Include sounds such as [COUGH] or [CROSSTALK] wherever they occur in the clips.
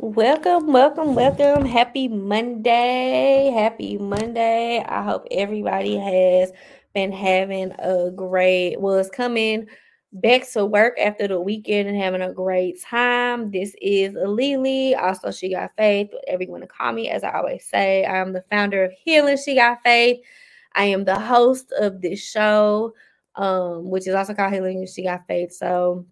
Welcome, welcome, welcome. Happy Monday. Happy Monday. I hope everybody has been having a great, was coming back to work after the weekend and having a great time. This is LeLe. Also, She Got Faith. Everyone to call me, as I always say. I am the founder of Healing She Got Faith. I am the host of this show, um, which is also called Healing You She Got Faith. So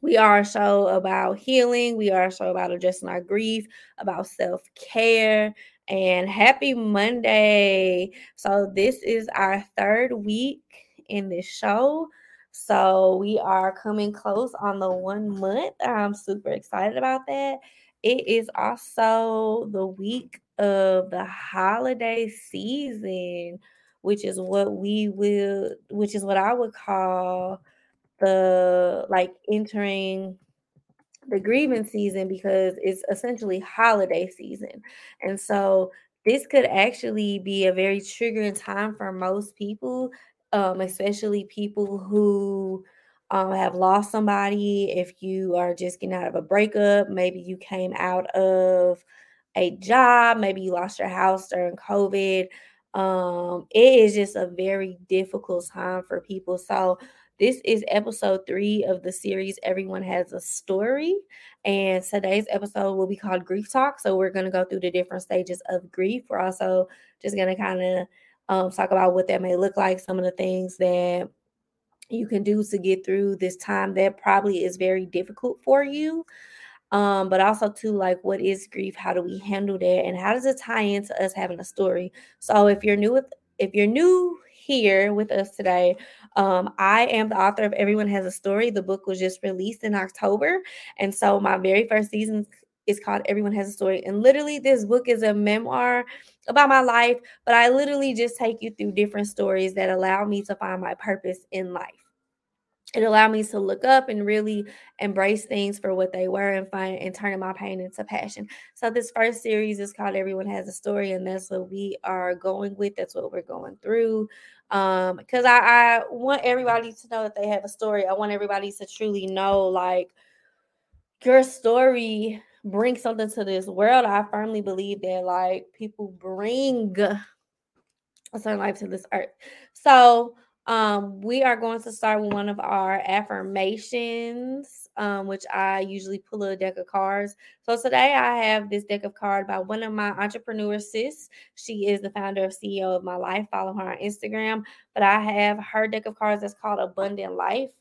we are a show about healing. We are a show about addressing our grief, about self care, and happy Monday. So, this is our third week in this show. So, we are coming close on the one month. I'm super excited about that. It is also the week of the holiday season, which is what we will, which is what I would call the like entering the grieving season because it's essentially holiday season. And so this could actually be a very triggering time for most people, um, especially people who um, have lost somebody. If you are just getting out of a breakup, maybe you came out of a job, maybe you lost your house during COVID. Um, it is just a very difficult time for people. So this is episode three of the series Everyone Has a Story. And today's episode will be called Grief Talk. So we're going to go through the different stages of grief. We're also just going to kind of um, talk about what that may look like, some of the things that you can do to get through this time that probably is very difficult for you. Um, but also too like what is grief how do we handle that and how does it tie into us having a story so if you're new with if you're new here with us today. Um, I am the author of Everyone Has a Story. The book was just released in October. And so my very first season is called Everyone Has a Story. And literally, this book is a memoir about my life, but I literally just take you through different stories that allow me to find my purpose in life it allowed me to look up and really embrace things for what they were and find and turning my pain into passion. So this first series is called Everyone Has a Story, and that's what we are going with. That's what we're going through. Um, because I, I want everybody to know that they have a story. I want everybody to truly know like your story brings something to this world. I firmly believe that like people bring a certain life to this earth. So um, we are going to start with one of our affirmations, um, which I usually pull a deck of cards. So today I have this deck of cards by one of my entrepreneur sis. She is the founder of CEO of My Life. Follow her on Instagram. But I have her deck of cards that's called Abundant Life.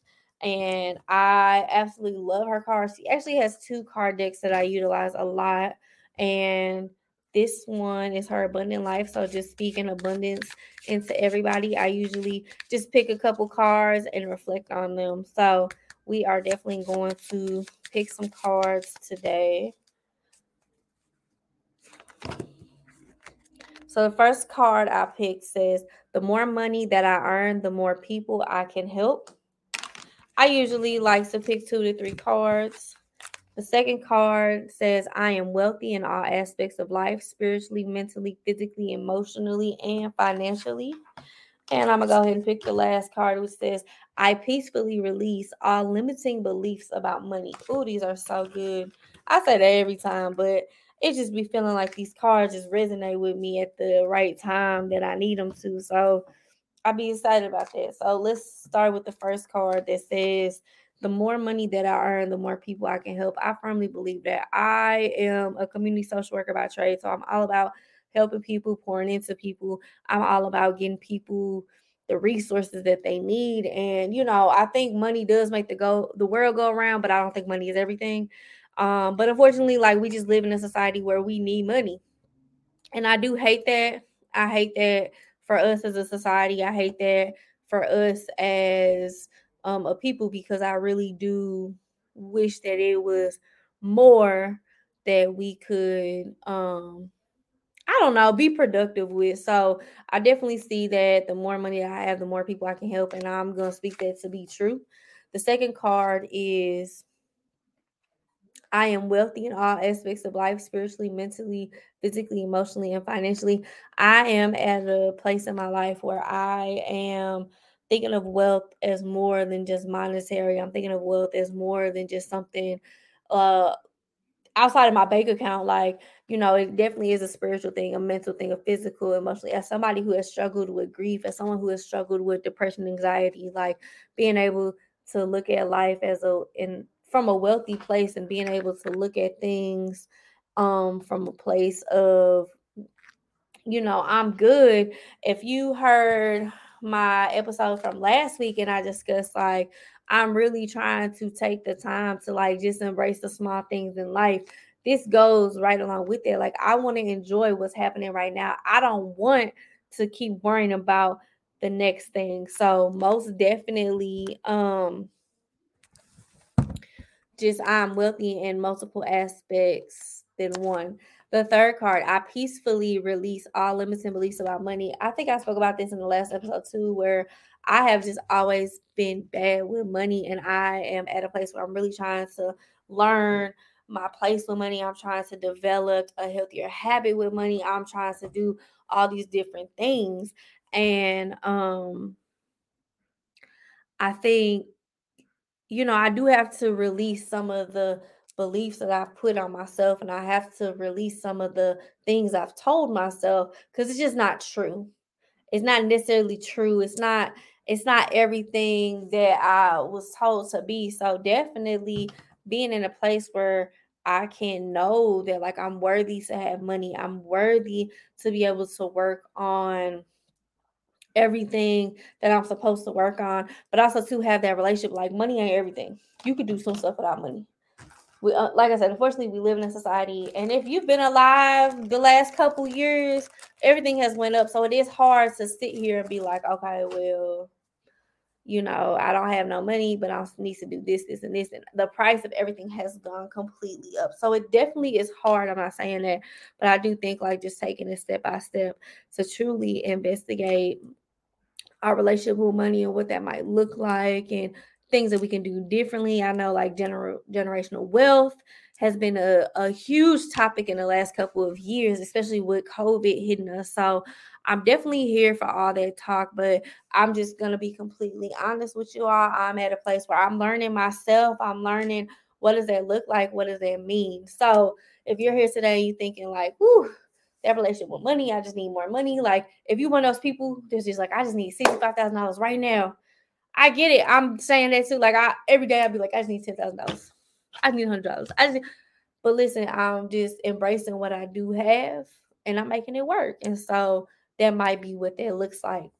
And I absolutely love her cards. She actually has two card decks that I utilize a lot. And this one is her abundant life. So just speaking abundance into everybody. I usually just pick a couple cards and reflect on them. So we are definitely going to pick some cards today. So the first card I picked says, the more money that I earn, the more people I can help. I usually like to pick two to three cards. The second card says, I am wealthy in all aspects of life, spiritually, mentally, physically, emotionally, and financially. And I'm going to go ahead and pick the last card, which says, I peacefully release all limiting beliefs about money. Oh, these are so good. I say that every time, but it just be feeling like these cards just resonate with me at the right time that I need them to. So I'll be excited about that. So let's start with the first card that says, the more money that I earn, the more people I can help. I firmly believe that. I am a community social worker by trade, so I'm all about helping people, pouring into people. I'm all about getting people the resources that they need. And you know, I think money does make the go the world go around, but I don't think money is everything. Um, but unfortunately, like we just live in a society where we need money. And I do hate that. I hate that for us as a society. I hate that for us as um, of people because I really do wish that it was more that we could um I don't know, be productive with. So I definitely see that the more money I have, the more people I can help. And I'm going to speak that to be true. The second card is I am wealthy in all aspects of life, spiritually, mentally, physically, emotionally, and financially. I am at a place in my life where I am thinking of wealth as more than just monetary. I'm thinking of wealth as more than just something uh outside of my bank account, like, you know, it definitely is a spiritual thing, a mental thing, a physical, emotionally. As somebody who has struggled with grief, as someone who has struggled with depression, anxiety, like being able to look at life as a in from a wealthy place and being able to look at things um from a place of you know, I'm good. If you heard my episode from last week and I discussed like I'm really trying to take the time to like just embrace the small things in life. This goes right along with it. Like I want to enjoy what's happening right now. I don't want to keep worrying about the next thing. So most definitely um just I'm wealthy in multiple aspects than one. The third card, I peacefully release all limits and beliefs about money. I think I spoke about this in the last episode too, where I have just always been bad with money, and I am at a place where I'm really trying to learn my place with money. I'm trying to develop a healthier habit with money. I'm trying to do all these different things. And um I think you know, I do have to release some of the beliefs that I've put on myself and I have to release some of the things I've told myself cuz it's just not true. It's not necessarily true. It's not it's not everything that I was told to be. So definitely being in a place where I can know that like I'm worthy to have money. I'm worthy to be able to work on everything that I'm supposed to work on, but also to have that relationship. Like money ain't everything. You could do some stuff without money. We, uh, like I said, unfortunately, we live in a society, and if you've been alive the last couple years, everything has went up. So it is hard to sit here and be like, okay, well, you know, I don't have no money, but I need to do this, this, and this. And the price of everything has gone completely up. So it definitely is hard. I'm not saying that, but I do think like just taking it step by step to truly investigate our relationship with money and what that might look like and things that we can do differently. I know like gener- generational wealth has been a, a huge topic in the last couple of years, especially with COVID hitting us. So I'm definitely here for all that talk, but I'm just to be completely honest with you all. I'm at a place where I'm learning myself. I'm learning what does that look like? What does that mean? So if you're here today, you thinking like, whoo, that relationship with money. I just need more money. Like if you one of those people that's just like, I just need sixty five thousand dollars right now. I get it. I'm saying that too. Like I every day I'd be like, I just need ten thousand dollars. I need hundred dollars. I just but listen, I'm just embracing what I do have and I'm making it work. And so that might be what that looks like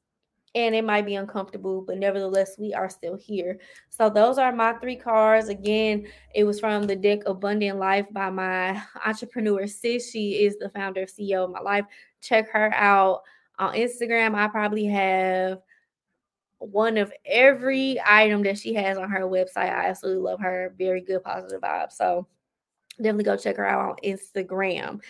and it might be uncomfortable, but nevertheless, we are still here. So, those are my three cards. Again, it was from the deck Abundant Life by my entrepreneur sis. She is the founder of CEO of My Life. Check her out on Instagram. I probably have one of every item that she has on her website. I absolutely love her. Very good, positive vibes. So, definitely go check her out on Instagram.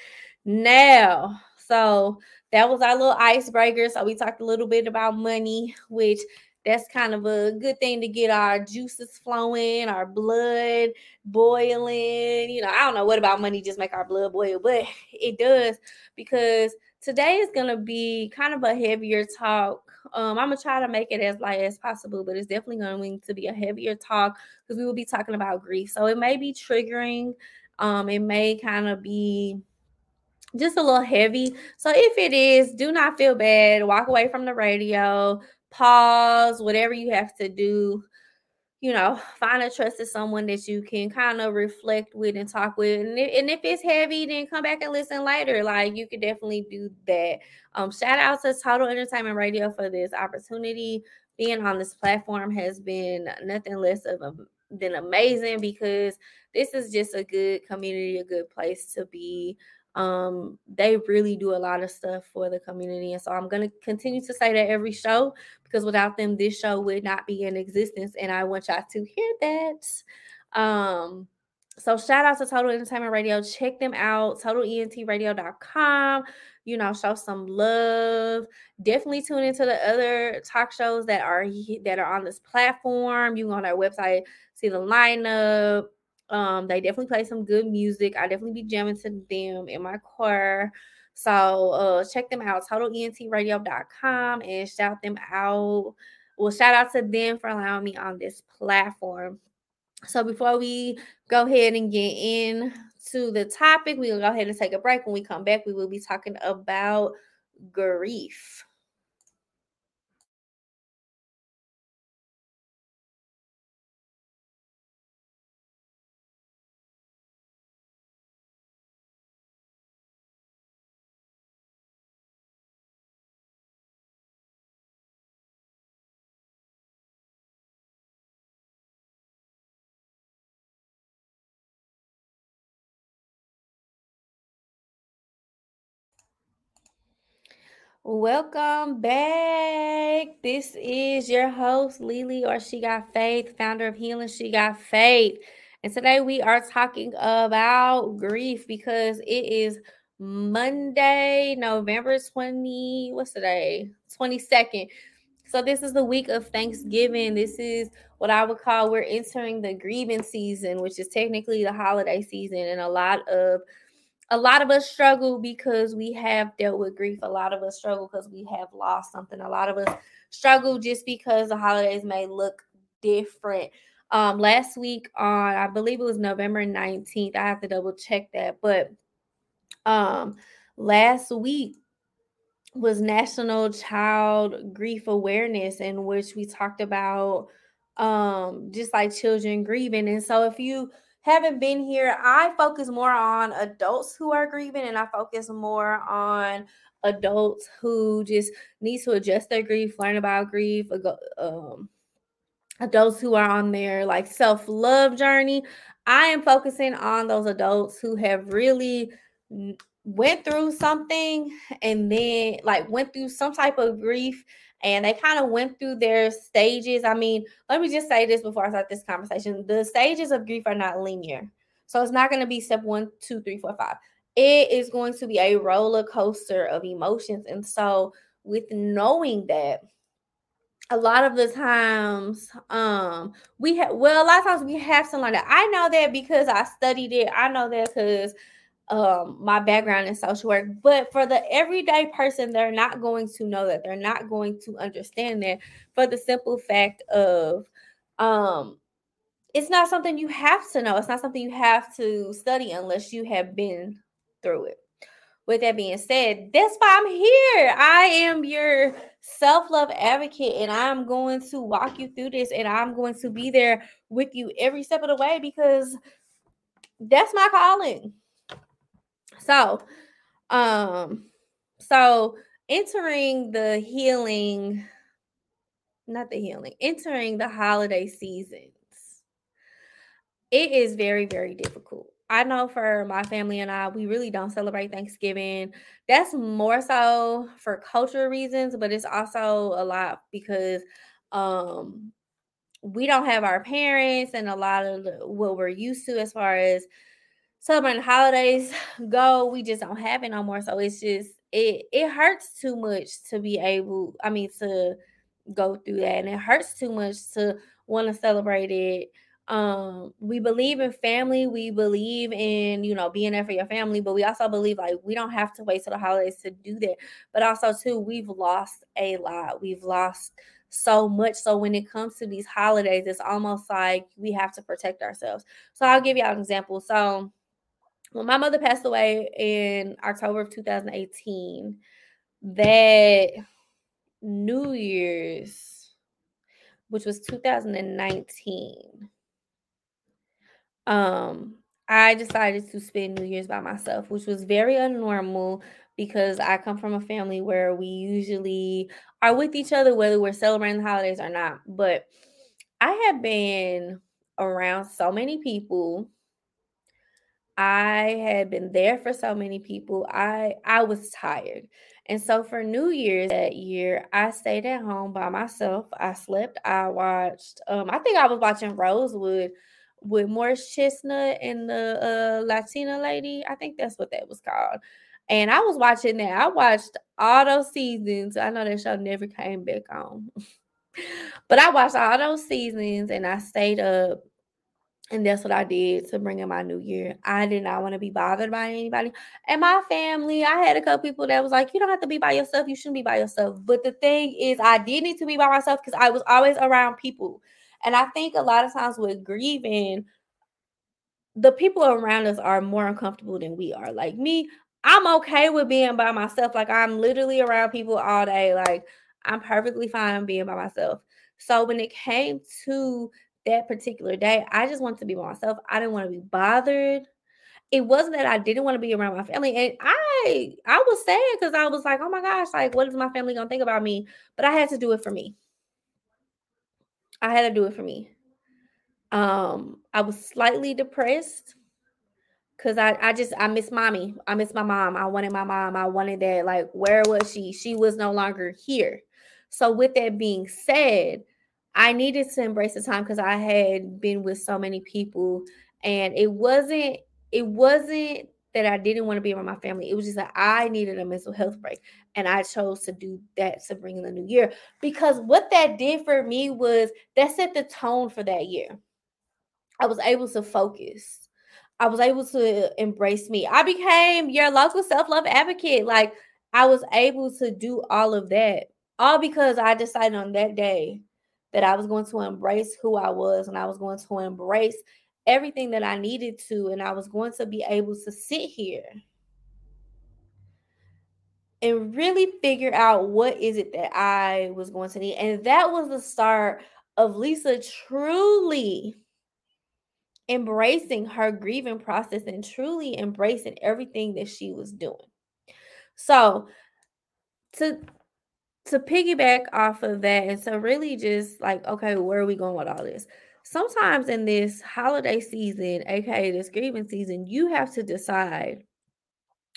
Now, so that was our little icebreaker. So we talked a little bit about money, which that's kind of a good thing to get our juices flowing, our blood boiling. You know, I don't know what about money just make our blood boil, but [LAUGHS] it does because today is gonna be kind of a heavier talk. Um, I'm gonna try to make it as light as possible, but it's definitely going to be a heavier talk because we will be talking about grief. So it may be triggering. Um, it may kind of be just a little heavy. So if it is, do not feel bad. Walk away from the radio, pause, whatever you have to do. You know, find a trusted someone that you can kind of reflect with and talk with. And if, and if it's heavy, then come back and listen later. Like you could definitely do that. Um, shout out to Total Entertainment Radio for this opportunity. Being on this platform has been nothing less of a, than amazing because this is just a good community, a good place to be um they really do a lot of stuff for the community and so i'm going to continue to say that every show because without them this show would not be in existence and i want y'all to hear that. Um so shout out to total entertainment radio. Check them out totalentradio.com you know show some love. Definitely tune into the other talk shows that are that are on this platform. You go on our website see the lineup Um, they definitely play some good music. I definitely be jamming to them in my car. So uh check them out, totalentradio.com and shout them out. Well, shout out to them for allowing me on this platform. So before we go ahead and get in to the topic, we'll go ahead and take a break. When we come back, we will be talking about grief. Welcome back. This is your host, LeLe, or She Got Faith, founder of Healing She Got Faith. And today we are talking about grief because it is Monday, November 20, what's today? 22nd. So this is the week of Thanksgiving. This is what I would call we're entering the grieving season, which is technically the holiday season, and a lot of a lot of us struggle because we have dealt with grief. A lot of us struggle because we have lost something. A lot of us struggle just because the holidays may look different. Um, last week on, I believe it was November 19th. I have to double check that, but um, last week was National Child Grief Awareness, in which we talked about um just like children grieving. And so if you haven't been here, I focus more on adults who are grieving and I focus more on adults who just need to adjust their grief, learn about grief, um, adults who are on their like self-love journey. I am focusing on those adults who have really went through something and then like went through some type of grief and they kind of went through their stages. I mean, let me just say this before I start this conversation: the stages of grief are not linear, so it's not going to be step one, two, three, four, five. It is going to be a roller coaster of emotions, and so with knowing that a lot of the times um we have well a lot of times we have to learn that. I know that because i studied it. I know that because um, my background in social work. But for the everyday person, they're not going to know that. They're not going to understand that for the simple fact of um, it's not something you have to know. It's not something you have to study unless you have been through it. With that being said, that's why I'm here. I am your self love advocate, and I'm going to walk you through this, and I'm going to be there with you every step of the way because that's my calling. So, um, so entering the healing, not the healing, entering the holiday seasons, it is very, very difficult. I know for my family and I, we really don't celebrate Thanksgiving. That's more so for cultural reasons, but it's also a lot because um we don't have our parents and a lot of what we're used to as far as celebrating holidays [LAUGHS] go, we just don't have it no more. So it's just it it hurts too much to be able, I mean, to go through that, and it hurts too much to want to celebrate it. Um, we believe in family, we believe in you know being there for your family, but we also believe like we don't have to wait till the holidays to do that. But also too, we've lost a lot. We've lost so much. So when it comes to these holidays, it's almost like we have to protect ourselves. So I'll give you an example. So when my mother passed away in October of 2018, that New Year's, which was 2019, um, I decided to spend New Year's by myself, which was very unnormal because I come from a family where we usually are with each other, whether we're celebrating the holidays or not. But I have been around so many people I had been there for so many people. I I was tired. And so for New Year's that year, I stayed at home by myself. I slept. I watched um I think I was watching Rosewood with Morris Chestnut and the uh, Latina lady. I think that's what that was called. And I was watching that. I watched all those seasons. I know that show never came back on. [LAUGHS] but I watched all those seasons and I stayed up And that's what I did to bring in my new year. I did not want to be bothered by anybody. And my family, I had a couple people that was like, you don't have to be by yourself. You shouldn't be by yourself. But the thing is, I did need to be by myself because I was always around people. And I think a lot of times with grieving, the people around us are more uncomfortable than we are. Like me, I'm okay with being by myself. Like I'm literally around people all day. Like I'm perfectly fine being by myself. So when it came to that particular day, I just wanted to be myself. I didn't want to be bothered. It wasn't that I didn't want to be around my family. And I I was sad because I was like, oh my gosh, like what is my family gonna think about me? But I had to do it for me. I had to do it for me. Um, I was slightly depressed Cause I, I just I miss mommy. I miss my mom. I wanted my mom. I wanted that. Like, where was she? She was no longer here. So, with that being said, I needed to embrace the time because I had been with so many people, and it wasn't it wasn't that I didn't want to be around my family. It was just that I needed a mental health break, and I chose to do that to bring in the new year because what that did for me was that set the tone for that year. I was able to focus. I was able to embrace me. I became your local self love advocate. Like I was able to do all of that, all because I decided on that day that I was going to embrace who I was and I was going to embrace everything that I needed to, and I was going to be able to sit here and really figure out what is it that I was going to need. And that was the start of Lisa truly embracing her grieving process and truly embracing everything that she was doing. So to to piggyback off of that and so really just like okay where are we going with all this sometimes in this holiday season aka this grieving season you have to decide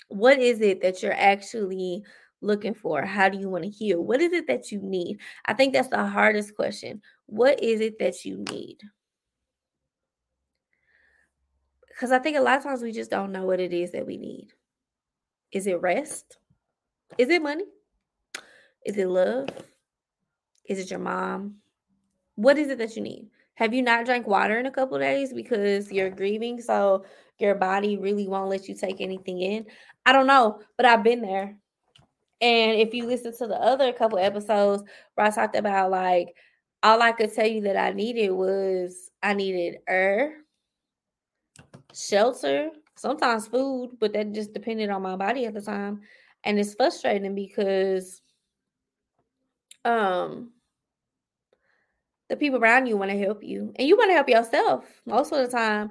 what is it that you're actually looking for how do you want to heal what is it that you need i think that's the hardest question what is it that you need because I think a lot of times we just don't know what it is that we need. Is it rest? Is it money? Is it love? Is it your mom? What is it that you need? Have you not drank water in a couple days because you're grieving? So your body really won't let you take anything in? I don't know, but I've been there. And if you listen to the other couple episodes where I talked about like all I could tell you that I needed was I needed air, shelter, sometimes food, but that just depended on my body at the time. And it's frustrating because um the people around you want to help you and you want to help yourself most of the time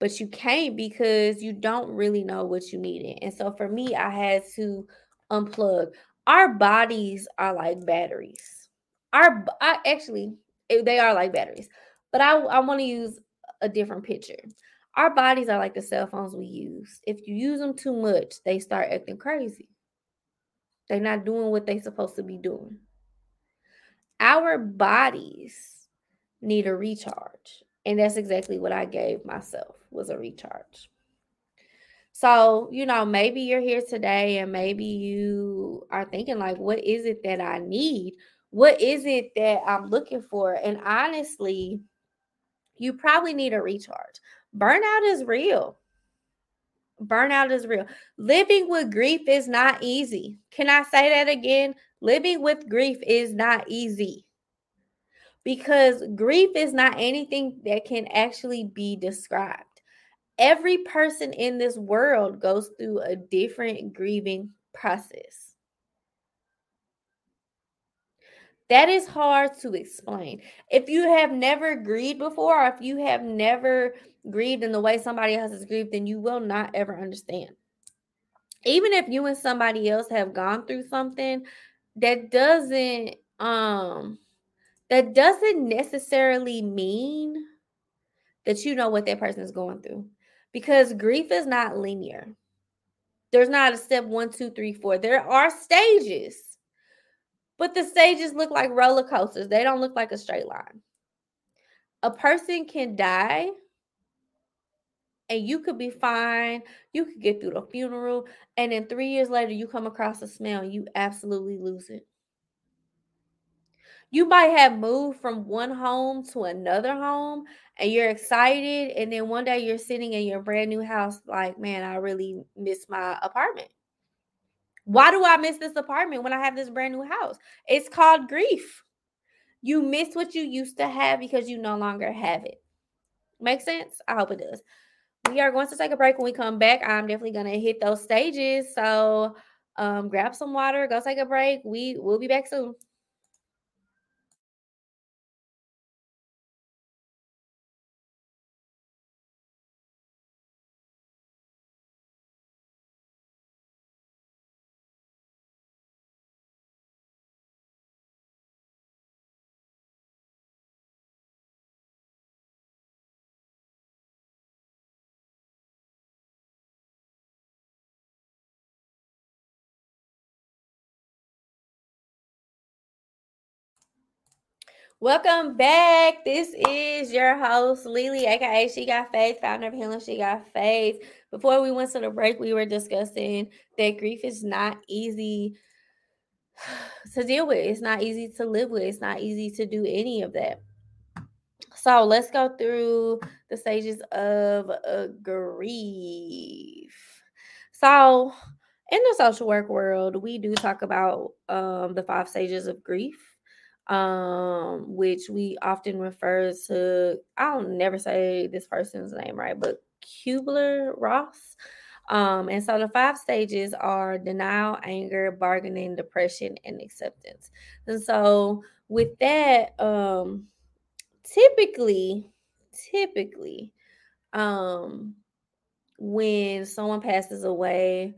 but you can't because you don't really know what you needed and so for me i had to unplug our bodies are like batteries our I actually they are like batteries but i i want to use a different picture our bodies are like the cell phones we use. If you use them too much, they start acting crazy. They're not doing what they're supposed to be doing. Our bodies need a recharge. And that's exactly what I gave myself was a recharge. So, you know, maybe you're here today and maybe you are thinking like what is it that I need? What is it that I'm looking for? And honestly, you probably need a recharge burnout is real. Burnout is real. Living with grief is not easy. Can I say that again? Living with grief is not easy because grief is not anything that can actually be described. Every person in this world goes through a different grieving process. That is hard to explain. If you have never grieved before, or if you have never grieved in the way somebody else has grieved, then you will not ever understand. Even if you and somebody else have gone through something, that doesn't um that doesn't necessarily mean that you know what that person is going through because grief is not linear. There's not a step one, two, three, four. There are stages but the stages look like roller coasters, they don't look like a straight line. A person can die and you could be fine. You could get through the funeral, and then three years later, you come across a smell you absolutely lose it. You might have moved from one home to another home and you're excited. And then one day you're sitting in your brand new house, like, man, I really miss my apartment. Why do I miss this apartment when I have this brand new house? It's called grief. You miss what you used to have because you no longer have it. Make sense? I hope it does. We are going to take a break. When we come back, I'm definitely going to hit those stages. So um, grab some water, go take a break. We will be back soon. Welcome back. This is your host, LeLe, aka She Got Faith, founder of Healing She Got Faith. Before we went to the break, we were discussing that grief is not easy to deal with. It's not easy to live with. It's not easy to do any of that. So let's go through the stages of uh, grief. So in the social work world, we do talk about um, the five stages of grief um, which we often refer to. I'll never say this person's name right, but Kubler Ross. Um, and so the five stages are denial, anger, bargaining, depression, and acceptance. And so with that, um, typically, typically, um, when someone passes away,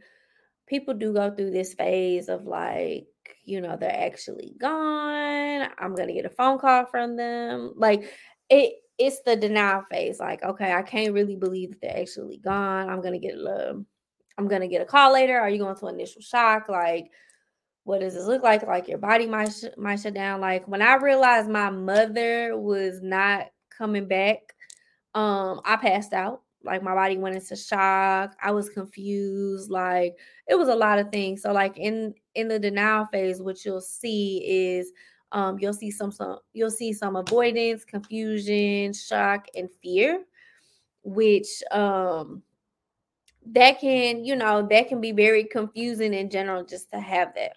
people do go through this phase of like you know, they're actually gone. I'm gonna get a phone call from them. Like it it's the denial phase. Like, okay, I can't really believe that they're actually gone. I'm gonna get a I'm gonna get a call later. Are you going to initial shock? Like, what does this look like? Like your body might sh- might shut down. Like when I realized my mother was not coming back, um, I passed out like my body went into shock i was confused like it was a lot of things. So like in in the denial phase what you'll see is um you'll see some some you'll see some avoidance confusion shock and fear which um that can you know that can be very confusing in general just to have that.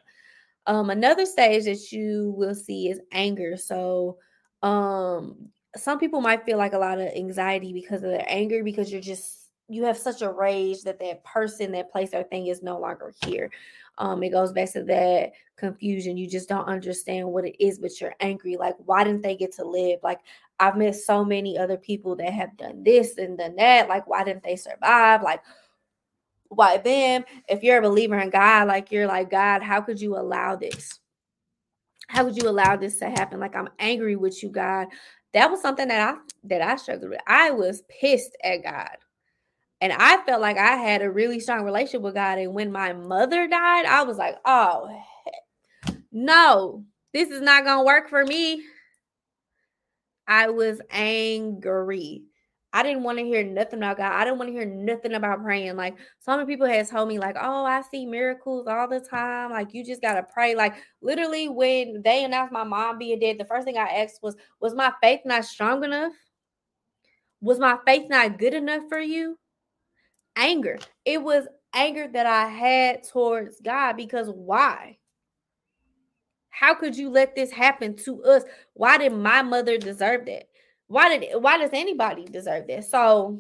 Um another stage that you will see is anger. So um some people might feel like a lot of anxiety because of their anger because you're just you have such a rage that that person that place or thing is no longer here. Um it goes back to that confusion. You just don't understand what it is but you're angry. Like why didn't they get to live? Like i've met so many other people that have done this and done that. Like why didn't they survive? Like why them? If you're a believer in god like you're like god how could you allow this? How could you allow this to happen? Like i'm angry with you god that was something that I that I struggled with. I was pissed at God. And I felt like I had a really strong relationship with God. And when my mother died, I was like, oh no, this is not gonna work for me. I was angry. I didn't want to hear nothing about God. I didn't want to hear nothing about praying. Like so many people has told me, like, oh, I see miracles all the time. Like you just gotta pray. Like literally, when they announced my mom being dead, the first thing I asked was, was my faith not strong enough? Was my faith not good enough for you? Anger. It was anger that I had towards God because why? How could you let this happen to us? Why did my mother deserve that? Why did why does anybody deserve this? So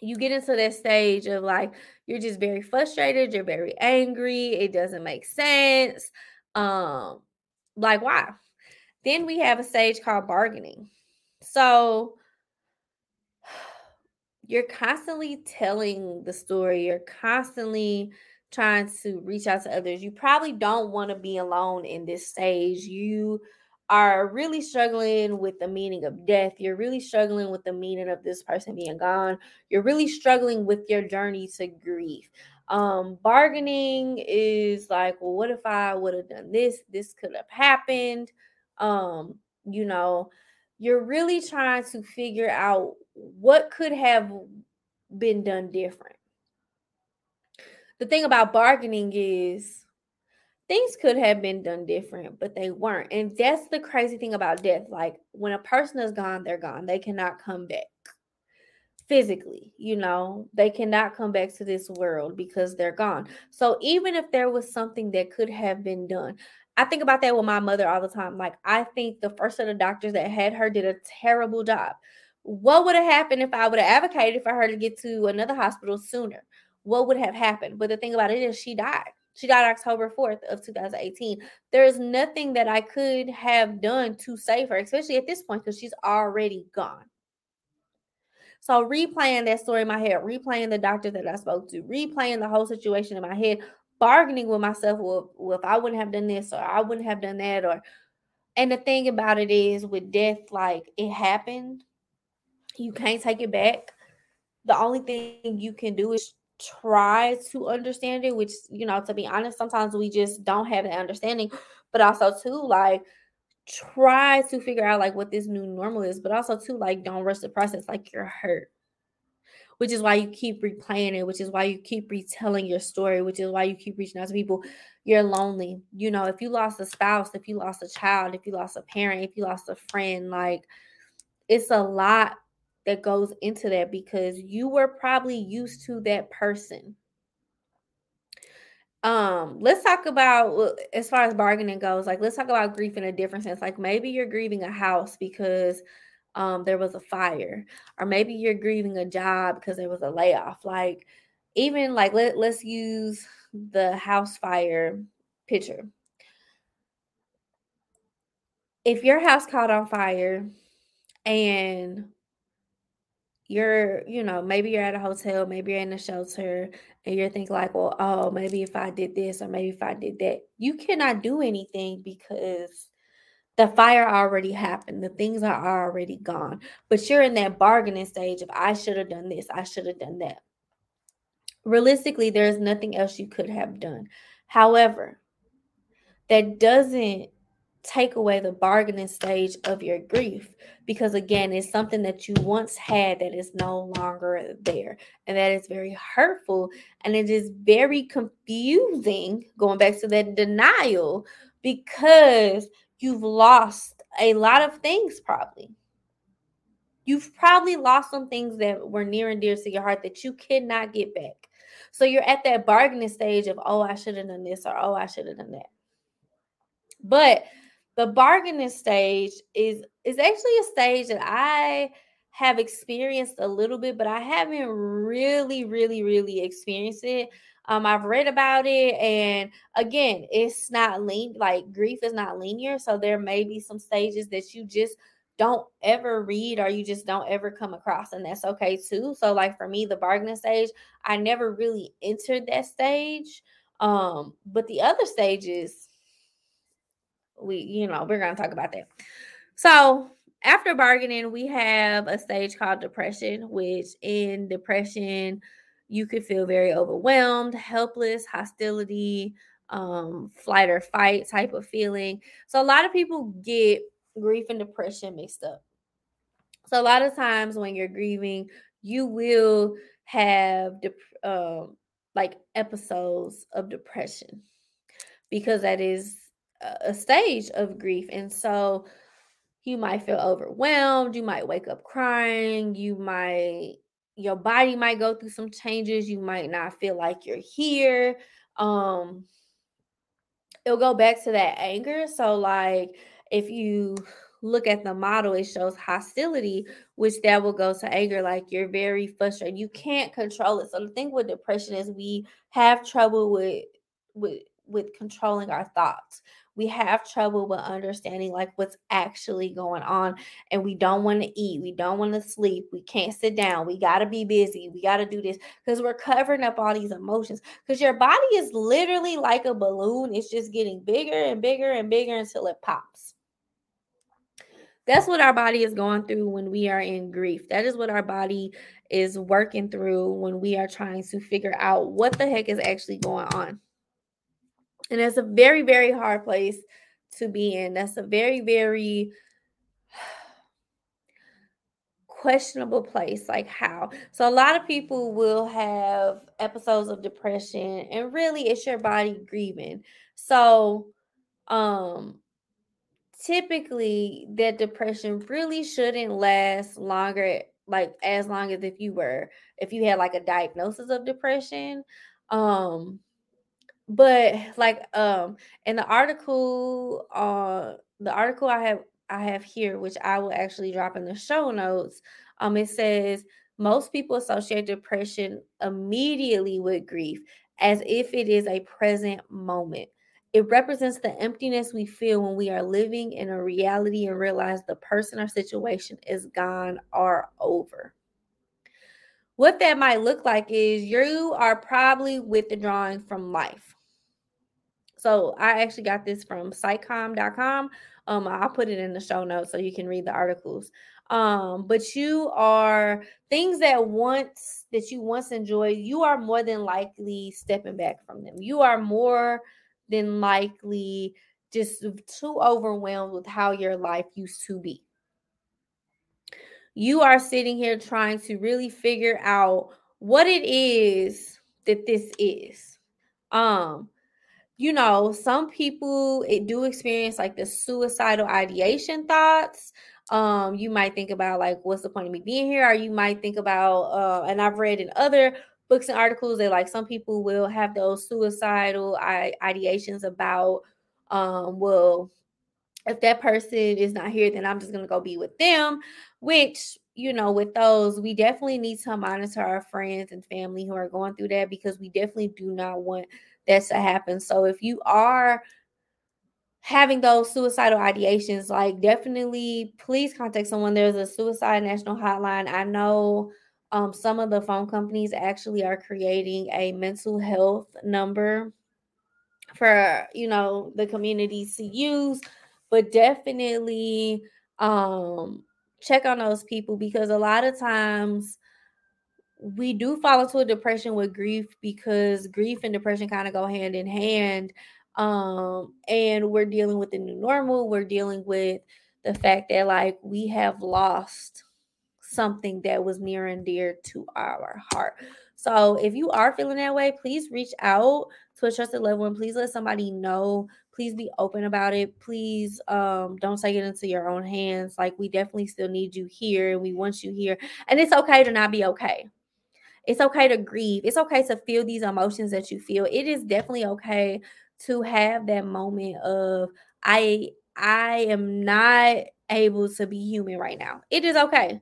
you get into that stage of like you're just very frustrated, you're very angry, it doesn't make sense. Um, like why? Then we have a stage called bargaining. So [SIGHS] you're constantly telling the story, you're constantly trying to reach out to others. You probably don't want to be alone in this stage. You are really struggling with the meaning of death, you're really struggling with the meaning of this person being gone, you're really struggling with your journey to grief. Um, bargaining is like, well, what if I would have done this? This could have happened. Um, you know, you're really trying to figure out what could have been done different. The thing about bargaining is things could have been done different, but they weren't. And that's the crazy thing about death. Like when a person is gone, they're gone. They cannot come back physically, you know, they cannot come back to this world because they're gone. So even if there was something that could have been done, I think about that with my mother all the time. Like I think the first set of doctors that had her did a terrible job. What would have happened if I would have advocated for her to get to another hospital sooner? What would have happened? But the thing about it is she died. She died October 4th of 2018. There is nothing that I could have done to save her, especially at this point, because she's already gone. So replaying that story in my head, replaying the doctor that I spoke to, replaying the whole situation in my head, bargaining with myself, well, well, if I wouldn't have done this or I wouldn't have done that, or and the thing about it is with death, like it happened. You can't take it back. The only thing you can do is try to understand it, which, you know, to be honest, sometimes we just don't have that understanding. But also, too, like, try to figure out like what this new normal is, but also, too, like, don't rush the process like you're hurt. Which is why you keep replaying it, which is why you keep retelling your story, which is why you keep reaching out to people. You're lonely. You know, if you lost a spouse, if you lost a child, if you lost a parent, if you lost a friend, like, it's a lot that goes into that because you were probably used to that person. Um, let's talk about as far as bargaining goes, like let's talk about grief in a different sense. Like maybe you're grieving a house because um there was a fire, or maybe you're grieving a job because there was a layoff. Like even like let, let's use the house fire picture. If your house caught on fire and you're, you know, maybe you're at a hotel, maybe you're in a shelter, and you're thinking like, well, oh, maybe if I did this or maybe if I did that, you cannot do anything because the fire already happened. The things are already gone. But you're in that bargaining stage of I should have done this, I should have done that. Realistically, there's nothing else you could have done. However, that doesn't take away the bargaining stage of your grief because again it's something that you once had that is no longer there and that is very hurtful and it is very confusing going back to that denial because you've lost a lot of things probably. You've probably lost some things that were near and dear to your heart that you cannot get back. So you're at that bargaining stage of oh i should have done this or oh i should have done that. But the bargaining stage is is actually a stage that I have experienced a little bit, but I haven't really, really, really experienced it. Um, I've read about it, and again, it's not lean like grief is not linear, so there may be some stages that you just don't ever read or you just don't ever come across, and that's okay too. So, like for me, the bargaining stage, I never really entered that stage. Um, but the other stages, we, you know, we're going to talk about that. So, after bargaining, we have a stage called depression, which in depression, you could feel very overwhelmed, helpless, hostility, um, flight or fight type of feeling. So, a lot of people get grief and depression mixed up. So, a lot of times when you're grieving, you will have dep- um, like episodes of depression because that is a stage of grief. And so you might feel overwhelmed. You might wake up crying. You might, your body might go through some changes. You might not feel like you're here. Um, it'll go back to that anger. So, like, if you look at the model, it shows hostility, which that will go to anger. Like you're very frustrated. You can't control it. So the thing with depression is we have trouble with with with controlling our thoughts. We have trouble with understanding like what's actually going on and we don't want to eat we don't want to sleep we can't sit down we got to be busy we got to do this because we're covering up all these emotions because your body is literally like a balloon it's just getting bigger and bigger and bigger until it pops. That's what our body is going through when we are in grief. That is what our body is working through when we are trying to figure out what the heck is actually going on and it's a very, very hard place to be in. That's a very, very [SIGHS] questionable place like how? So a lot of people will have episodes of depression and really it's your body grieving. So um typically that depression really shouldn't last longer like as long as if you were if you had like a diagnosis of depression. Um but like um in the article uh the article i have i have here which i will actually drop in the show notes um it says most people associate depression immediately with grief as if it is a present moment. It represents the emptiness we feel when we are living in a reality and realize the person or situation is gone or over. What that might look like is you are probably withdrawing from life so I actually got this from psychcom.com. Um, I'll put it in the show notes so you can read the articles. Um, but you are things that once that you once enjoyed, you are more than likely stepping back from them. You are more than likely just too overwhelmed with how your life used to be. You are sitting here trying to really figure out what it is that this is. Um, you know, some people it do experience like the suicidal ideation thoughts. Um, you might think about like, what's the point of me being here? Or you might think about, uh, and I've read in other books and articles that like some people will have those suicidal ideations about, um, well, if that person is not here, then I'm just gonna go be with them, which you know, with those, we definitely need to monitor our friends and family who are going through that because we definitely do not want that's to happen. So if you are having those suicidal ideations, like definitely please contact someone. There's a suicide national hotline. I know um, some of the phone companies actually are creating a mental health number for you know the communities to use, but definitely um check on those people because a lot of times we do fall into a depression with grief because grief and depression kind of go hand in hand. Um, and we're dealing with the new normal. We're dealing with the fact that like we have lost something that was near and dear to our heart. So if you are feeling that way, please reach out to a trusted loved one. Please let somebody know. Please be open about it. Please um, don't take it into your own hands. Like we definitely still need you here and we want you here. And it's okay to not be okay. It's okay to grieve. It's okay to feel these emotions that you feel. It is definitely okay to have that moment of I I am not able to be human right now. It is okay.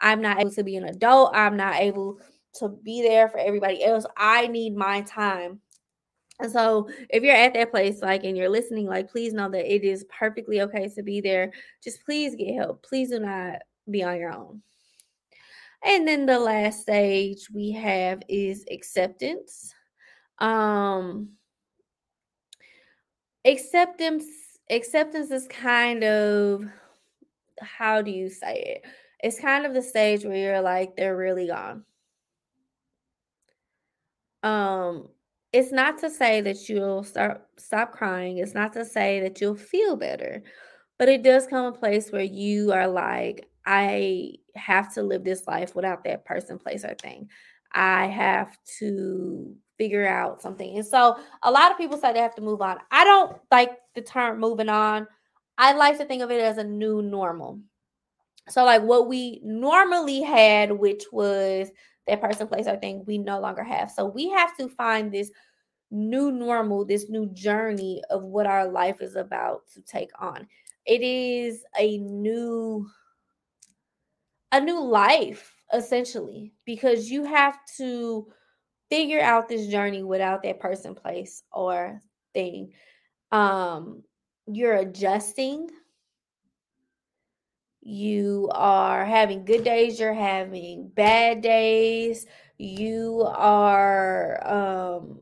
I'm not able to be an adult. I'm not able to be there for everybody else. I need my time. And so if you're at that place, like, and you're listening, like, please know that it is perfectly okay to be there. Just please get help. Please do not be on your own. And then the last stage we have is acceptance. Um acceptance acceptance is kind of how do you say it? It's kind of the stage where you're like they're really gone. Um it's not to say that you'll start stop crying. It's not to say that you'll feel better. But it does come a place where you are like I have to live this life without that person, place, or thing. I have to figure out something. And so a lot of people say they have to move on. I don't like the term moving on. I like to think of it as a new normal. So, like what we normally had, which was that person, place, or thing, we no longer have. So, we have to find this new normal, this new journey of what our life is about to take on. It is a new a new life essentially because you have to figure out this journey without that person place or thing. Um you're adjusting. You are having good days you're having bad days. You are um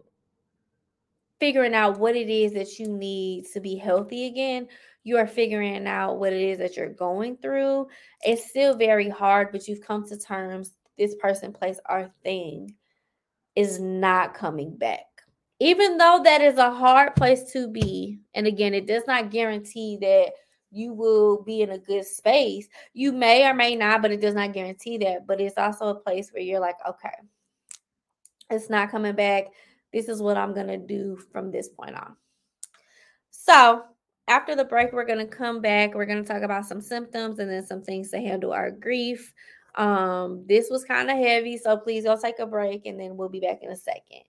figuring out what it is that you need to be healthy again you are figuring out what it is that you're going through. It's still very hard, but you've come to terms this person, place, or thing is not coming back. Even though that is a hard place to be, and again, it does not guarantee that you will be in a good space. You may or may not, but it does not guarantee that. But it's also a place where you're like, okay, it's not coming back. This is what I'm going to do from this point on. So, after the break, we're going to come back. We're going to talk about some symptoms and then some things to handle our grief. Um, this was kind of heavy, so please go take a break and then we'll be back in a second.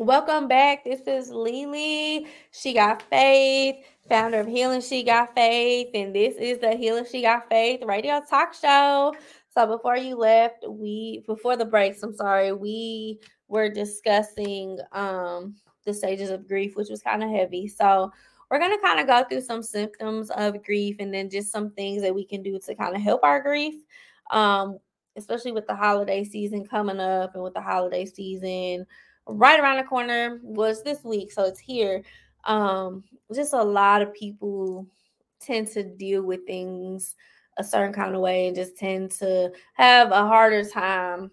Welcome back. This is LeLe. She got faith, founder of Healing She Got Faith, and this is the Healing She Got Faith radio talk show. So before you left, we before the breaks, I'm sorry, we were discussing um the stages of grief, which was kind of heavy. So we're gonna kind of go through some symptoms of grief and then just some things that we can do to kind of help our grief. Um, especially with the holiday season coming up and with the holiday season right around the corner was this week, so it's here. Um, just a lot of people tend to deal with things a certain kind of way and just tend to have a harder time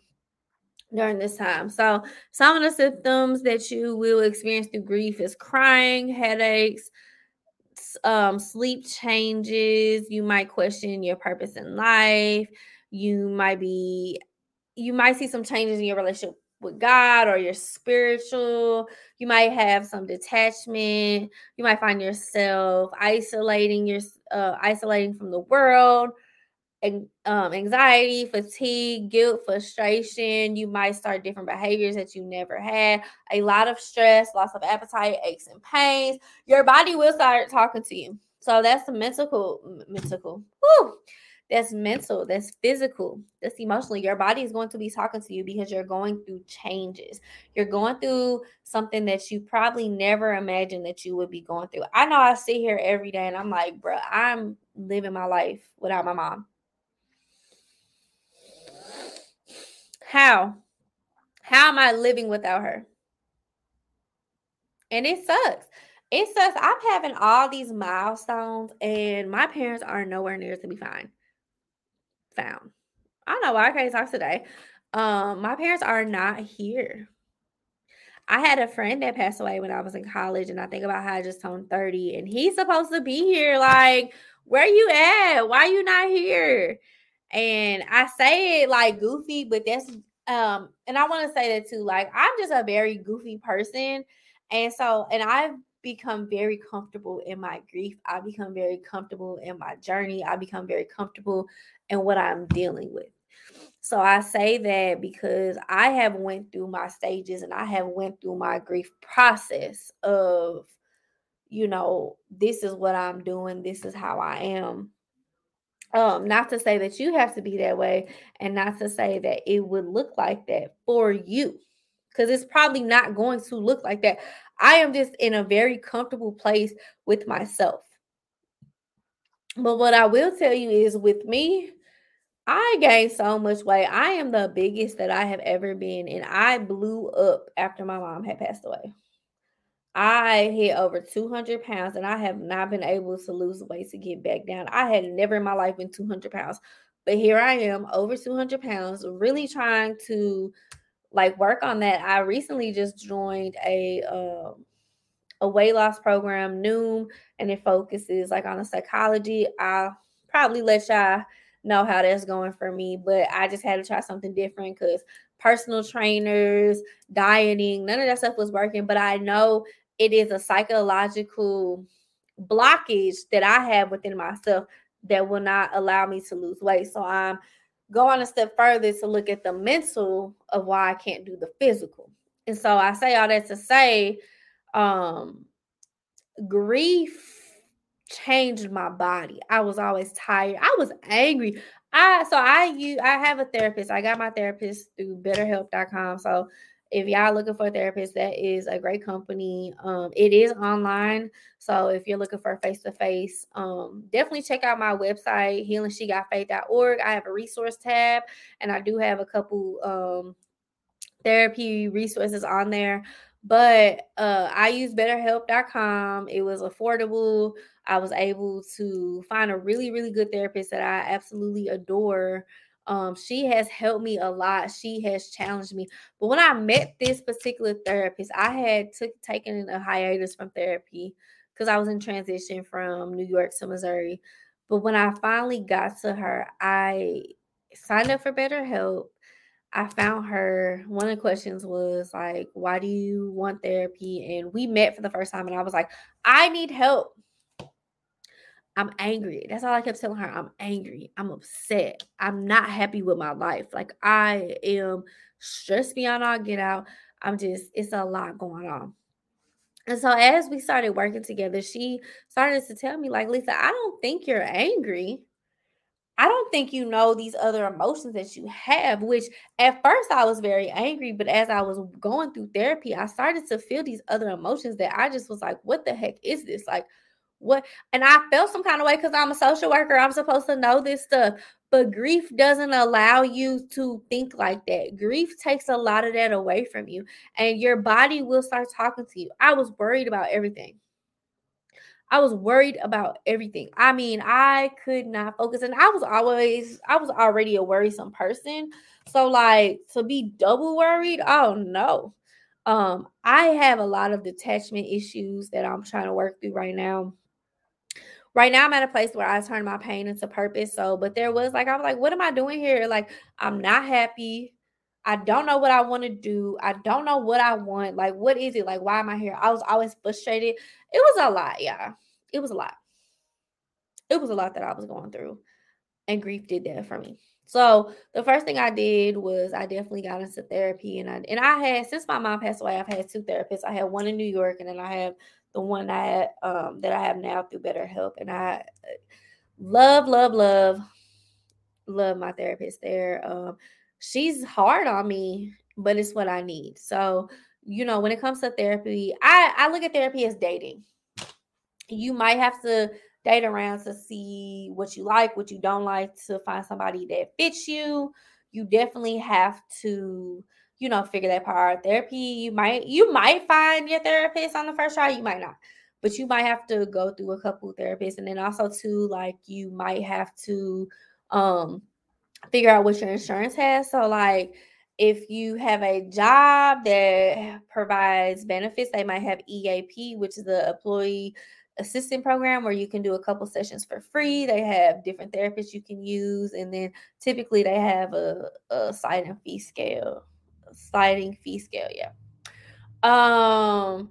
during this time. So, some of the symptoms that you will experience through grief is crying, headaches, um, sleep changes. You might question your purpose in life. You might be, you might see some changes in your relationship with God or you're spiritual. You might have some detachment. You might find yourself isolating your uh, isolating from the world, and um, anxiety, fatigue, guilt, frustration. You might start different behaviors that you never had. A lot of stress, loss of appetite, aches and pains. Your body will start talking to you. So that's the mental, mental. That's mental, that's physical, that's emotional. Your body is going to be talking to you because you're going through changes. You're going through something that you probably never imagined that you would be going through. I know I sit here every day and I'm like, bro, I'm living my life without my mom. How? How am I living without her? And it sucks. It sucks. I'm having all these milestones, and my parents are nowhere near to be fine found. I don't know why I can't talk today. Um, my parents are not here. I had a friend that passed away when I was in college, and I think about how I just turned 30, and he's supposed to be here. Like, where are you at? Why are you not here? And I say it like goofy, but that's um, and I want to say that too. Like, I'm just a very goofy person. And so, and I've become very comfortable in my grief. I become very comfortable in my journey. I become very comfortable in what I'm dealing with. So I say that because I have went through my stages and I have went through my grief process of you know, this is what I'm doing, this is how I am. Um, not to say that you have to be that way, and not to say that it would look like that for you, because it's probably not going to look like that. I am just in a very comfortable place with myself. But what I will tell you is with me, I gained so much weight. I am the biggest that I have ever been, and I blew up after my mom had passed away. I hit over 200 pounds, and I have not been able to lose weight to get back down. I had never in my life been 200 pounds, but here I am, over 200 pounds, really trying to like work on that. I recently just joined a um, a weight loss program, Noom, and it focuses like on the psychology. I'll probably let y'all know how that's going for me, but I just had to try something different because personal trainers, dieting, none of that stuff was working. But I know it is a psychological blockage that I have within myself that will not allow me to lose weight. So I'm going a step further to look at the mental of why I can't do the physical. And so I say all that to say, um, grief changed my body. I was always tired. I was angry. I so I you I have a therapist. I got my therapist through betterhelp.com. So if y'all looking for a therapist, that is a great company. Um, it is online. So if you're looking for face to face, definitely check out my website, healingshegotfaith.org. I have a resource tab and I do have a couple um therapy resources on there. But uh, I use betterhelp.com. It was affordable. I was able to find a really, really good therapist that I absolutely adore. Um, she has helped me a lot. She has challenged me. But when I met this particular therapist, I had taken a hiatus from therapy because I was in transition from New York to Missouri. But when I finally got to her, I signed up for BetterHelp I found her. One of the questions was like, Why do you want therapy? And we met for the first time, and I was like, I need help. I'm angry. That's all I kept telling her. I'm angry. I'm upset. I'm not happy with my life. Like, I am stressed beyond all get out. I'm just, it's a lot going on. And so as we started working together, she started to tell me, like, Lisa, I don't think you're angry. I don't think you know these other emotions that you have, which at first I was very angry, but as I was going through therapy, I started to feel these other emotions that I just was like, what the heck is this? Like, what? And I felt some kind of way because I'm a social worker. I'm supposed to know this stuff, but grief doesn't allow you to think like that. Grief takes a lot of that away from you, and your body will start talking to you. I was worried about everything. I was worried about everything. I mean, I could not focus. And I was always, I was already a worrisome person. So, like, to be double worried, oh no. Um, I have a lot of detachment issues that I'm trying to work through right now. Right now, I'm at a place where I turn my pain into purpose. So, but there was like, I'm like, what am I doing here? Like, I'm not happy. I don't know what I want to do. I don't know what I want. Like, what is it? Like, why am I here? I was always frustrated. It was a lot, yeah. It was a lot. It was a lot that I was going through. And grief did that for me. So the first thing I did was I definitely got into therapy, and I and I had since my mom passed away, I've had two therapists. I had one in New York, and then I have the one I um, that I have now through BetterHelp, and I love, love, love, love my therapist there. Um, she's hard on me, but it's what I need. So, you know, when it comes to therapy, I, I look at therapy as dating. You might have to date around to see what you like, what you don't like, to find somebody that fits you. You definitely have to, you know, figure that part out. Therapy, you might you might find your therapist on the first try, you might not. But you might have to go through a couple therapists and then also too like you might have to um figure out what your insurance has. So, like, if you have a job that provides benefits, they might have EAP, which is the employee assistant program where you can do a couple sessions for free. They have different therapists you can use, and then typically they have a, a sliding fee scale, sliding fee scale, yeah. Um,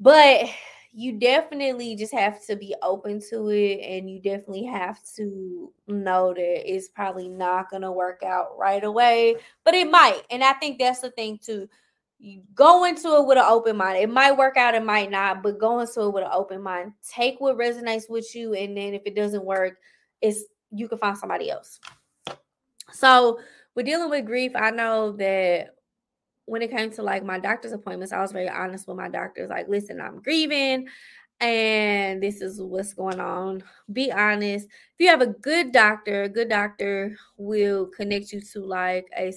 but you definitely just have to be open to it and you definitely have to know that it's probably not going to work out right away but it might and i think that's the thing too. Go into it with an open mind. It might work out it might not but go into it with an open mind. Take what resonates with you and then if it doesn't work it's you can find somebody else. So we're dealing with grief i know that when it came to like my doctor's appointments, I was very honest with my doctors. Like, listen, I'm grieving and this is what's going on. Be honest. If you have a good doctor, a good doctor will connect you to like a,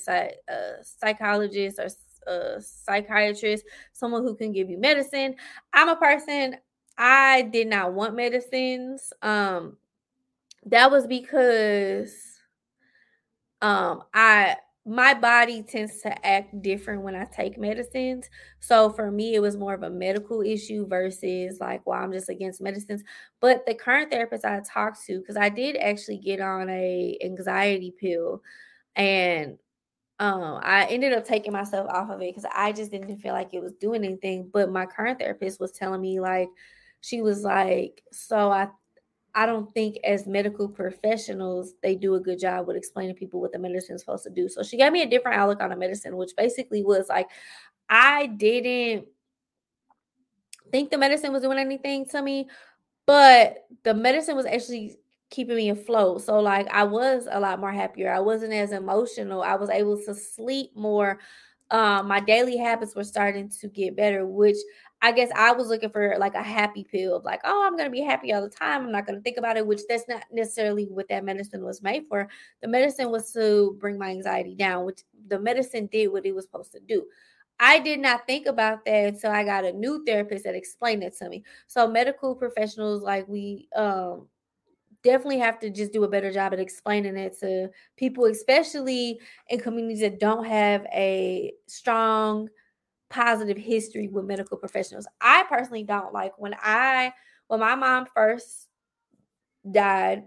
a psychologist or a psychiatrist, someone who can give you medicine. I'm a person, I did not want medicines. Um, that was because um I my body tends to act different when I take medicines. So for me, it was more of a medical issue versus like, well, I'm just against medicines. But the current therapist I talked to, because I did actually get on a anxiety pill, and um, I ended up taking myself off of it because I just didn't feel like it was doing anything. But my current therapist was telling me like, she was like, so I I don't think as medical professionals they do a good job with explaining people what the medicine is supposed to do. So she gave me a different outlook on the medicine, which basically was like I didn't think the medicine was doing anything to me, but the medicine was actually keeping me afloat. So like I was a lot more happier. I wasn't as emotional. I was able to sleep more. Um, my daily habits were starting to get better, which I guess I was looking for like a happy pill, like, oh, I'm gonna be happy all the time. I'm not gonna think about it, which that's not necessarily what that medicine was made for. The medicine was to bring my anxiety down, which the medicine did what it was supposed to do. I did not think about that until I got a new therapist that explained it to me. So medical professionals like we um definitely have to just do a better job at explaining it to people, especially in communities that don't have a strong positive history with medical professionals. I personally don't like when I when my mom first died,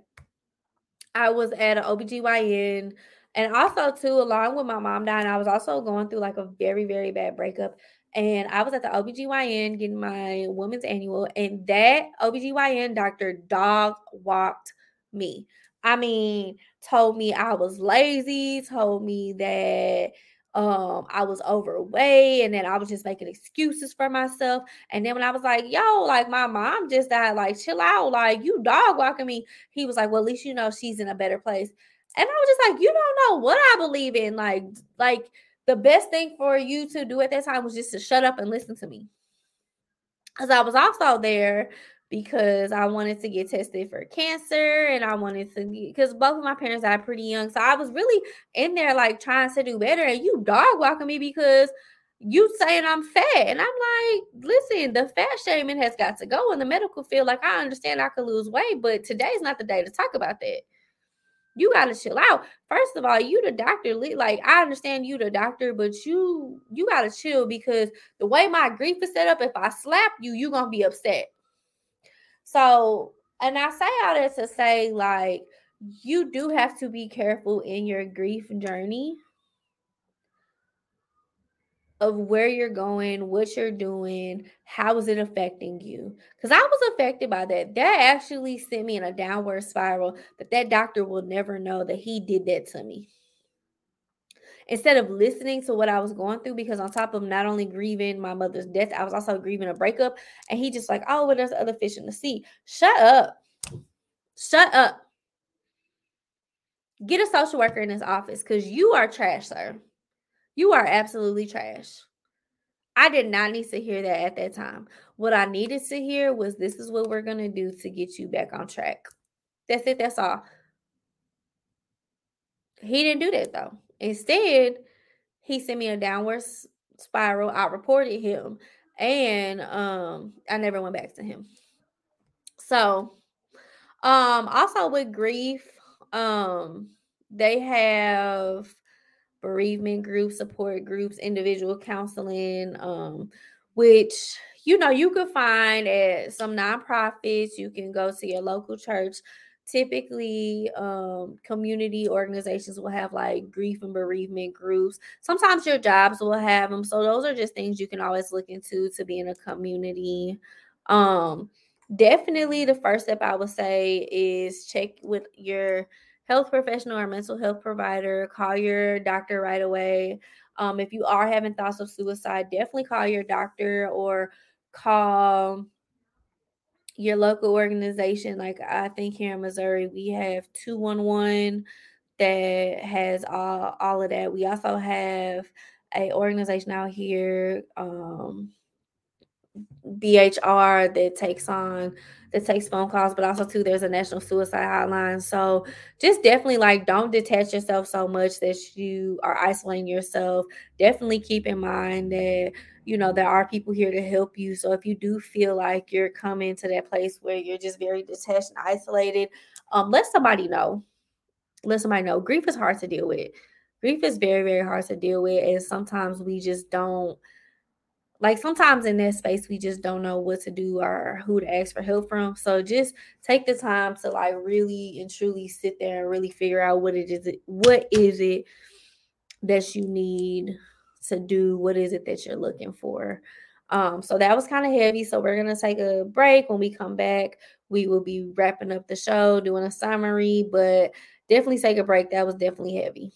I was at an OBGYN and also too along with my mom dying, I was also going through like a very very bad breakup and I was at the OBGYN getting my woman's annual and that OBGYN doctor dog walked me. I mean, told me I was lazy, told me that um I was overweight and that I was just making excuses for myself. And then when I was like, yo, like my mom just died, like chill out, like you dog walking me. He was like, Well, at least you know she's in a better place. And I was just like, you don't know what I believe in. Like, like the best thing for you to do at that time was just to shut up and listen to me. Because I was also there because I wanted to get tested for cancer and I wanted to because both of my parents died pretty young. So I was really in there like trying to do better. And you dog walking me because you saying I'm fat. And I'm like, listen, the fat shaming has got to go in the medical field. Like I understand I could lose weight, but today's not the day to talk about that. You gotta chill out. First of all, you the doctor. Like I understand you the doctor, but you you gotta chill because the way my grief is set up, if I slap you, you gonna be upset so, and I say all that to say, like, you do have to be careful in your grief journey of where you're going, what you're doing, how is it affecting you? Because I was affected by that. That actually sent me in a downward spiral that that doctor will never know that he did that to me instead of listening to what I was going through, because on top of not only grieving my mother's death, I was also grieving a breakup. And he just like, oh, well, there's other fish in the sea. Shut up. Shut up. Get a social worker in this office because you are trash, sir. You are absolutely trash. I did not need to hear that at that time. What I needed to hear was this is what we're going to do to get you back on track. That's it. That's all. He didn't do that though. Instead, he sent me a downward spiral. I reported him and um I never went back to him. So, um also with grief, um they have bereavement groups, support groups, individual counseling um which you know you could find at some nonprofits, you can go to your local church. Typically um, community organizations will have like grief and bereavement groups. Sometimes your jobs will have them so those are just things you can always look into to be in a community. Um, definitely the first step i would say is check with your health professional or mental health provider call your doctor right away um, if you are having thoughts of suicide definitely call your doctor or call your local organization. Like I think here in Missouri, we have 211 that has all, all of that. We also have a organization out here, um, BHR that takes on that takes phone calls, but also too there's a national suicide hotline. So just definitely like don't detach yourself so much that you are isolating yourself. Definitely keep in mind that you know, there are people here to help you. So if you do feel like you're coming to that place where you're just very detached and isolated, um, let somebody know. Let somebody know. Grief is hard to deal with. Grief is very, very hard to deal with. And sometimes we just don't like sometimes in that space we just don't know what to do or who to ask for help from so just take the time to like really and truly sit there and really figure out what it is what is it that you need to do what is it that you're looking for. Um, so that was kind of heavy. So we're gonna take a break. When we come back, we will be wrapping up the show, doing a summary, but definitely take a break. That was definitely heavy.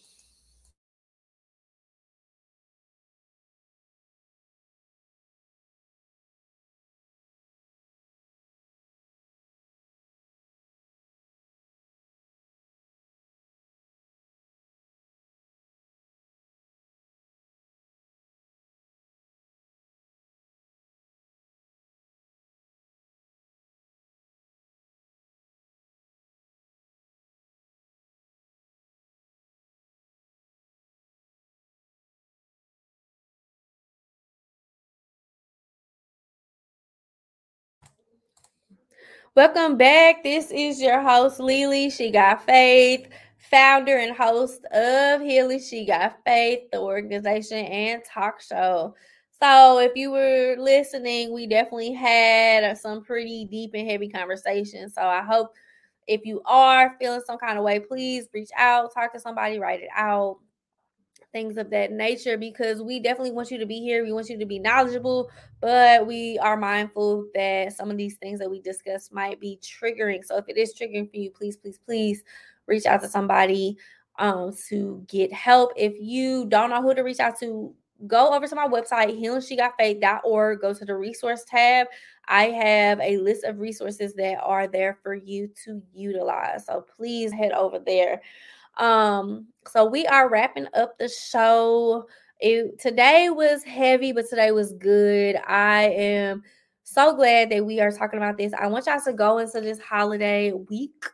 Welcome back. This is your host, LeLe. She got faith, founder and host of Healing. She got faith, the organization and talk show. So, if you were listening, we definitely had some pretty deep and heavy conversations. So, I hope if you are feeling some kind of way, please reach out, talk to somebody, write it out things of that nature because we definitely want you to be here. We want you to be knowledgeable, but we are mindful that some of these things that we discuss might be triggering. So if it is triggering for you, please, please, please reach out to somebody um, to get help. If you don't know who to reach out to, go over to my website, healingshegotfaith.org, go to the resource tab. I have a list of resources that are there for you to utilize. So please head over there. Um, so we are wrapping up the show. It, today was heavy, but today was good. I am so glad that we are talking about this. I want y'all to go into this holiday week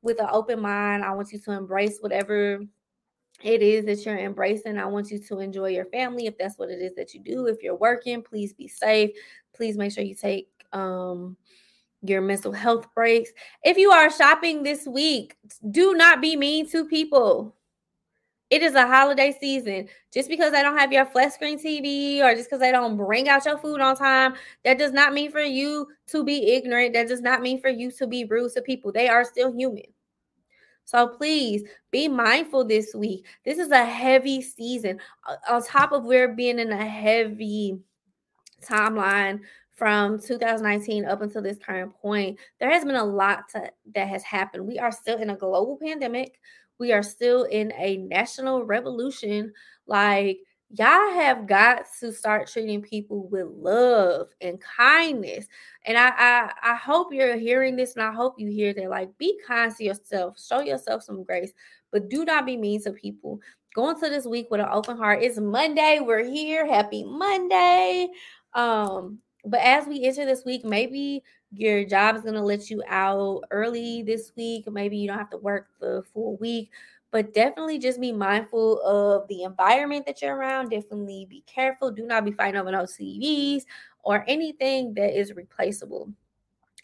with an open mind. I want you to embrace whatever it is that you're embracing. I want you to enjoy your family if that's what it is that you do. If you're working, please be safe. Please make sure you take um your mental health breaks. If you are shopping this week, do not be mean to people. It is a holiday season. Just because they don't have your flat screen TV or just because they don't bring out your food on time, that does not mean for you to be ignorant. That does not mean for you to be rude to people. They are still human. So please be mindful this week. This is a heavy season. On top of we're being in a heavy timeline from 2019 up until this current point, there has been a lot to, that has happened. We are still in a global pandemic. We are still in a national revolution. Like, y'all have got to start treating people with love and kindness. And I, I, I hope you're hearing this, and I hope you hear that. Like, be kind to yourself, show yourself some grace, but do not be mean to people. Go into this week with an open heart. It's Monday. We're here. Happy Monday. Um, but as we enter this week, maybe your job is going to let you out early this week. Maybe you don't have to work the full week, but definitely just be mindful of the environment that you're around. Definitely be careful. Do not be fighting over no TVs or anything that is replaceable.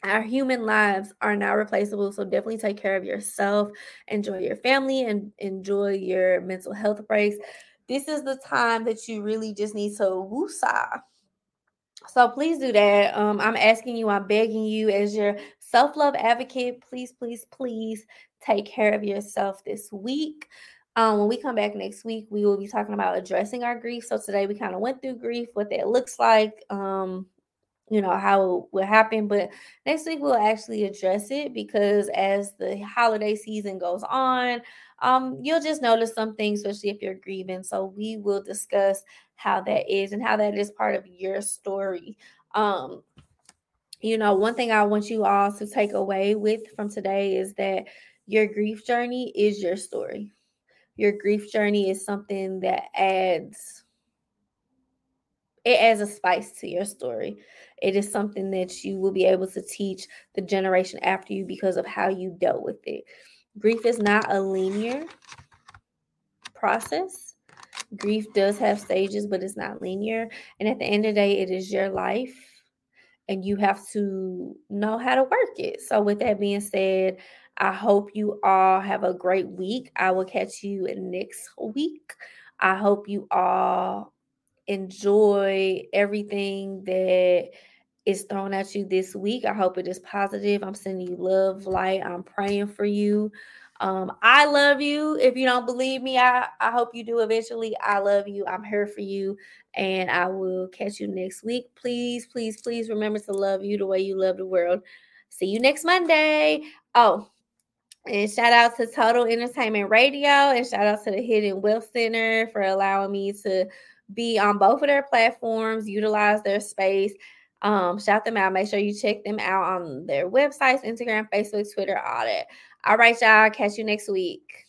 Our human lives are not replaceable, so definitely take care of yourself, enjoy your family, and enjoy your mental health breaks. This is the time that you really just need to woosah so please do that. Um, I'm asking you, I'm begging you as your self love advocate, please, please, please take care of yourself this week. Um, when we come back next week, we will be talking about addressing our grief. So today we kind of went through grief, what that looks like, um, you know, how it will happen. But next week we'll actually address it because as the holiday season goes on, um, you'll just notice some things, especially if you're grieving. So we will discuss how that is and how that is part of your story. Um, you know, one thing I want you all to take away with from today is that your grief journey is your story. Your grief journey is something that adds it adds a spice to your story. It is something that you will be able to teach the generation after you because of how you dealt with it. Grief is not a linear process. Grief does have stages, but it's not linear. And at the end of the day, it is your life and you have to know how to work it. So, with that being said, I hope you all have a great week. I will catch you next week. I hope you all enjoy everything that is thrown at you this week. I hope it is positive. I'm sending you love, light. I'm praying for you. Um, I love you. If you don't believe me, I, I hope you do eventually. I love you. I'm here for you. And I will catch you next week. Please, please, please remember to love you the way you love the world. See you next Monday. Oh, and shout out to Total Entertainment Radio and shout out to the Hidden Wealth Center for allowing me to be on both of their platforms, utilize their space. Um, shout them out. Make sure you check them out on their websites, Instagram, Facebook, Twitter, all that. All right, y'all. Catch you next week.